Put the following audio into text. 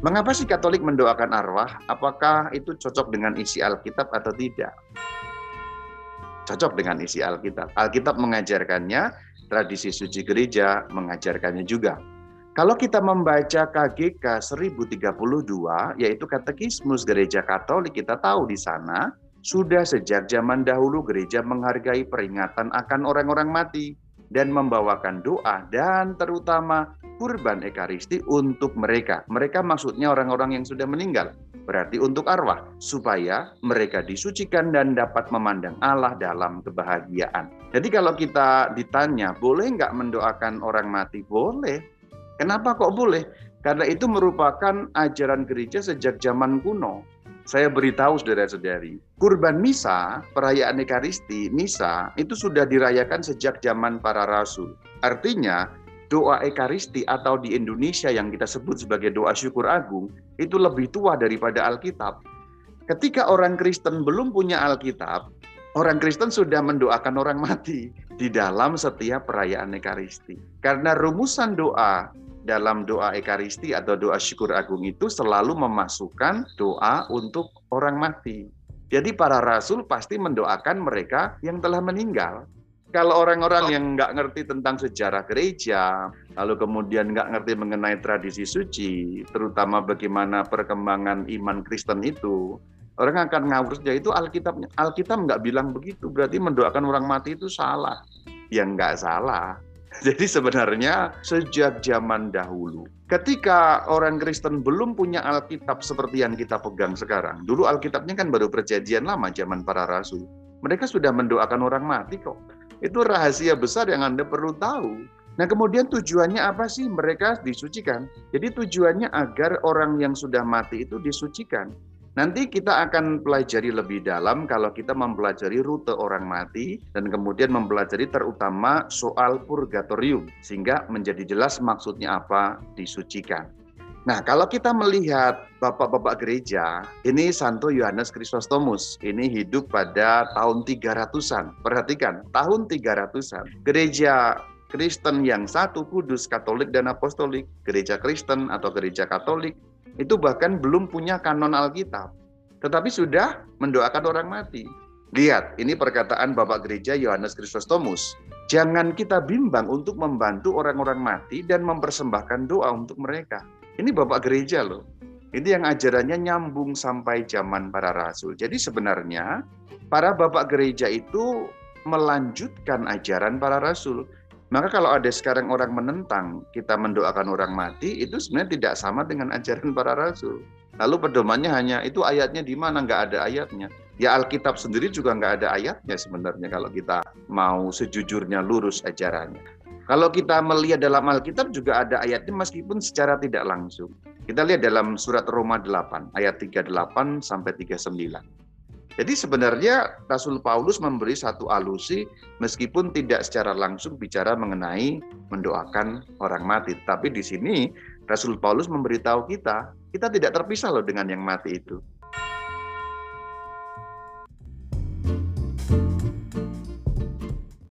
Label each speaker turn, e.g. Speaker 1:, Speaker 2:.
Speaker 1: Mengapa sih Katolik mendoakan arwah? Apakah itu cocok dengan isi Alkitab atau tidak? Cocok dengan isi Alkitab. Alkitab mengajarkannya, tradisi suci gereja mengajarkannya juga. Kalau kita membaca KGK 1032, yaitu Katekismus Gereja Katolik, kita tahu di sana sudah sejak zaman dahulu gereja menghargai peringatan akan orang-orang mati dan membawakan doa dan terutama kurban ekaristi untuk mereka. Mereka maksudnya orang-orang yang sudah meninggal. Berarti untuk arwah supaya mereka disucikan dan dapat memandang Allah dalam kebahagiaan. Jadi kalau kita ditanya, boleh nggak mendoakan orang mati? Boleh. Kenapa kok boleh? Karena itu merupakan ajaran gereja sejak zaman kuno saya beritahu saudara-saudari, kurban misa, perayaan Ekaristi, misa, itu sudah dirayakan sejak zaman para rasul. Artinya, doa Ekaristi atau di Indonesia yang kita sebut sebagai doa syukur agung, itu lebih tua daripada Alkitab. Ketika orang Kristen belum punya Alkitab, orang Kristen sudah mendoakan orang mati di dalam setiap perayaan Ekaristi. Karena rumusan doa dalam doa Ekaristi atau doa syukur agung itu selalu memasukkan doa untuk orang mati. Jadi para rasul pasti mendoakan mereka yang telah meninggal. Kalau orang-orang yang nggak ngerti tentang sejarah gereja, lalu kemudian nggak ngerti mengenai tradisi suci, terutama bagaimana perkembangan iman Kristen itu, orang akan ngawur saja itu Alkitab Alkitab nggak bilang begitu, berarti mendoakan orang mati itu salah. Ya nggak salah, Jadi sebenarnya sejak zaman dahulu, ketika orang Kristen belum punya Alkitab seperti yang kita pegang sekarang, dulu Alkitabnya kan baru perjanjian lama zaman para rasul. Mereka sudah mendoakan orang mati kok. Itu rahasia besar yang Anda perlu tahu. Nah kemudian tujuannya apa sih mereka disucikan? Jadi tujuannya agar orang yang sudah mati itu disucikan. Nanti kita akan pelajari lebih dalam kalau kita mempelajari rute orang mati dan kemudian mempelajari terutama soal purgatorium sehingga menjadi jelas maksudnya apa disucikan. Nah, kalau kita melihat bapak-bapak gereja, ini Santo Yohanes Chrysostomus, ini hidup pada tahun 300-an. Perhatikan, tahun 300-an. Gereja Kristen yang satu, kudus, Katolik dan Apostolik, gereja Kristen atau gereja Katolik, itu bahkan belum punya kanon Alkitab, tetapi sudah mendoakan orang mati. Lihat, ini perkataan Bapak Gereja Yohanes Chrysostomus. Jangan kita bimbang untuk membantu orang-orang mati dan mempersembahkan doa untuk mereka. Ini Bapak Gereja loh. Ini yang ajarannya nyambung sampai zaman para rasul. Jadi sebenarnya para Bapak Gereja itu melanjutkan ajaran para rasul. Maka kalau ada sekarang orang menentang kita mendoakan orang mati, itu sebenarnya tidak sama dengan ajaran para rasul. Lalu pedomannya hanya itu ayatnya di mana nggak ada ayatnya. Ya Alkitab sendiri juga nggak ada ayatnya sebenarnya kalau kita mau sejujurnya lurus ajarannya. Kalau kita melihat dalam Alkitab juga ada ayatnya meskipun secara tidak langsung. Kita lihat dalam surat Roma 8 ayat 38 sampai 39. Jadi sebenarnya Rasul Paulus memberi satu alusi meskipun tidak secara langsung bicara mengenai mendoakan orang mati. Tapi di sini Rasul Paulus memberitahu kita, kita tidak terpisah loh dengan yang mati itu.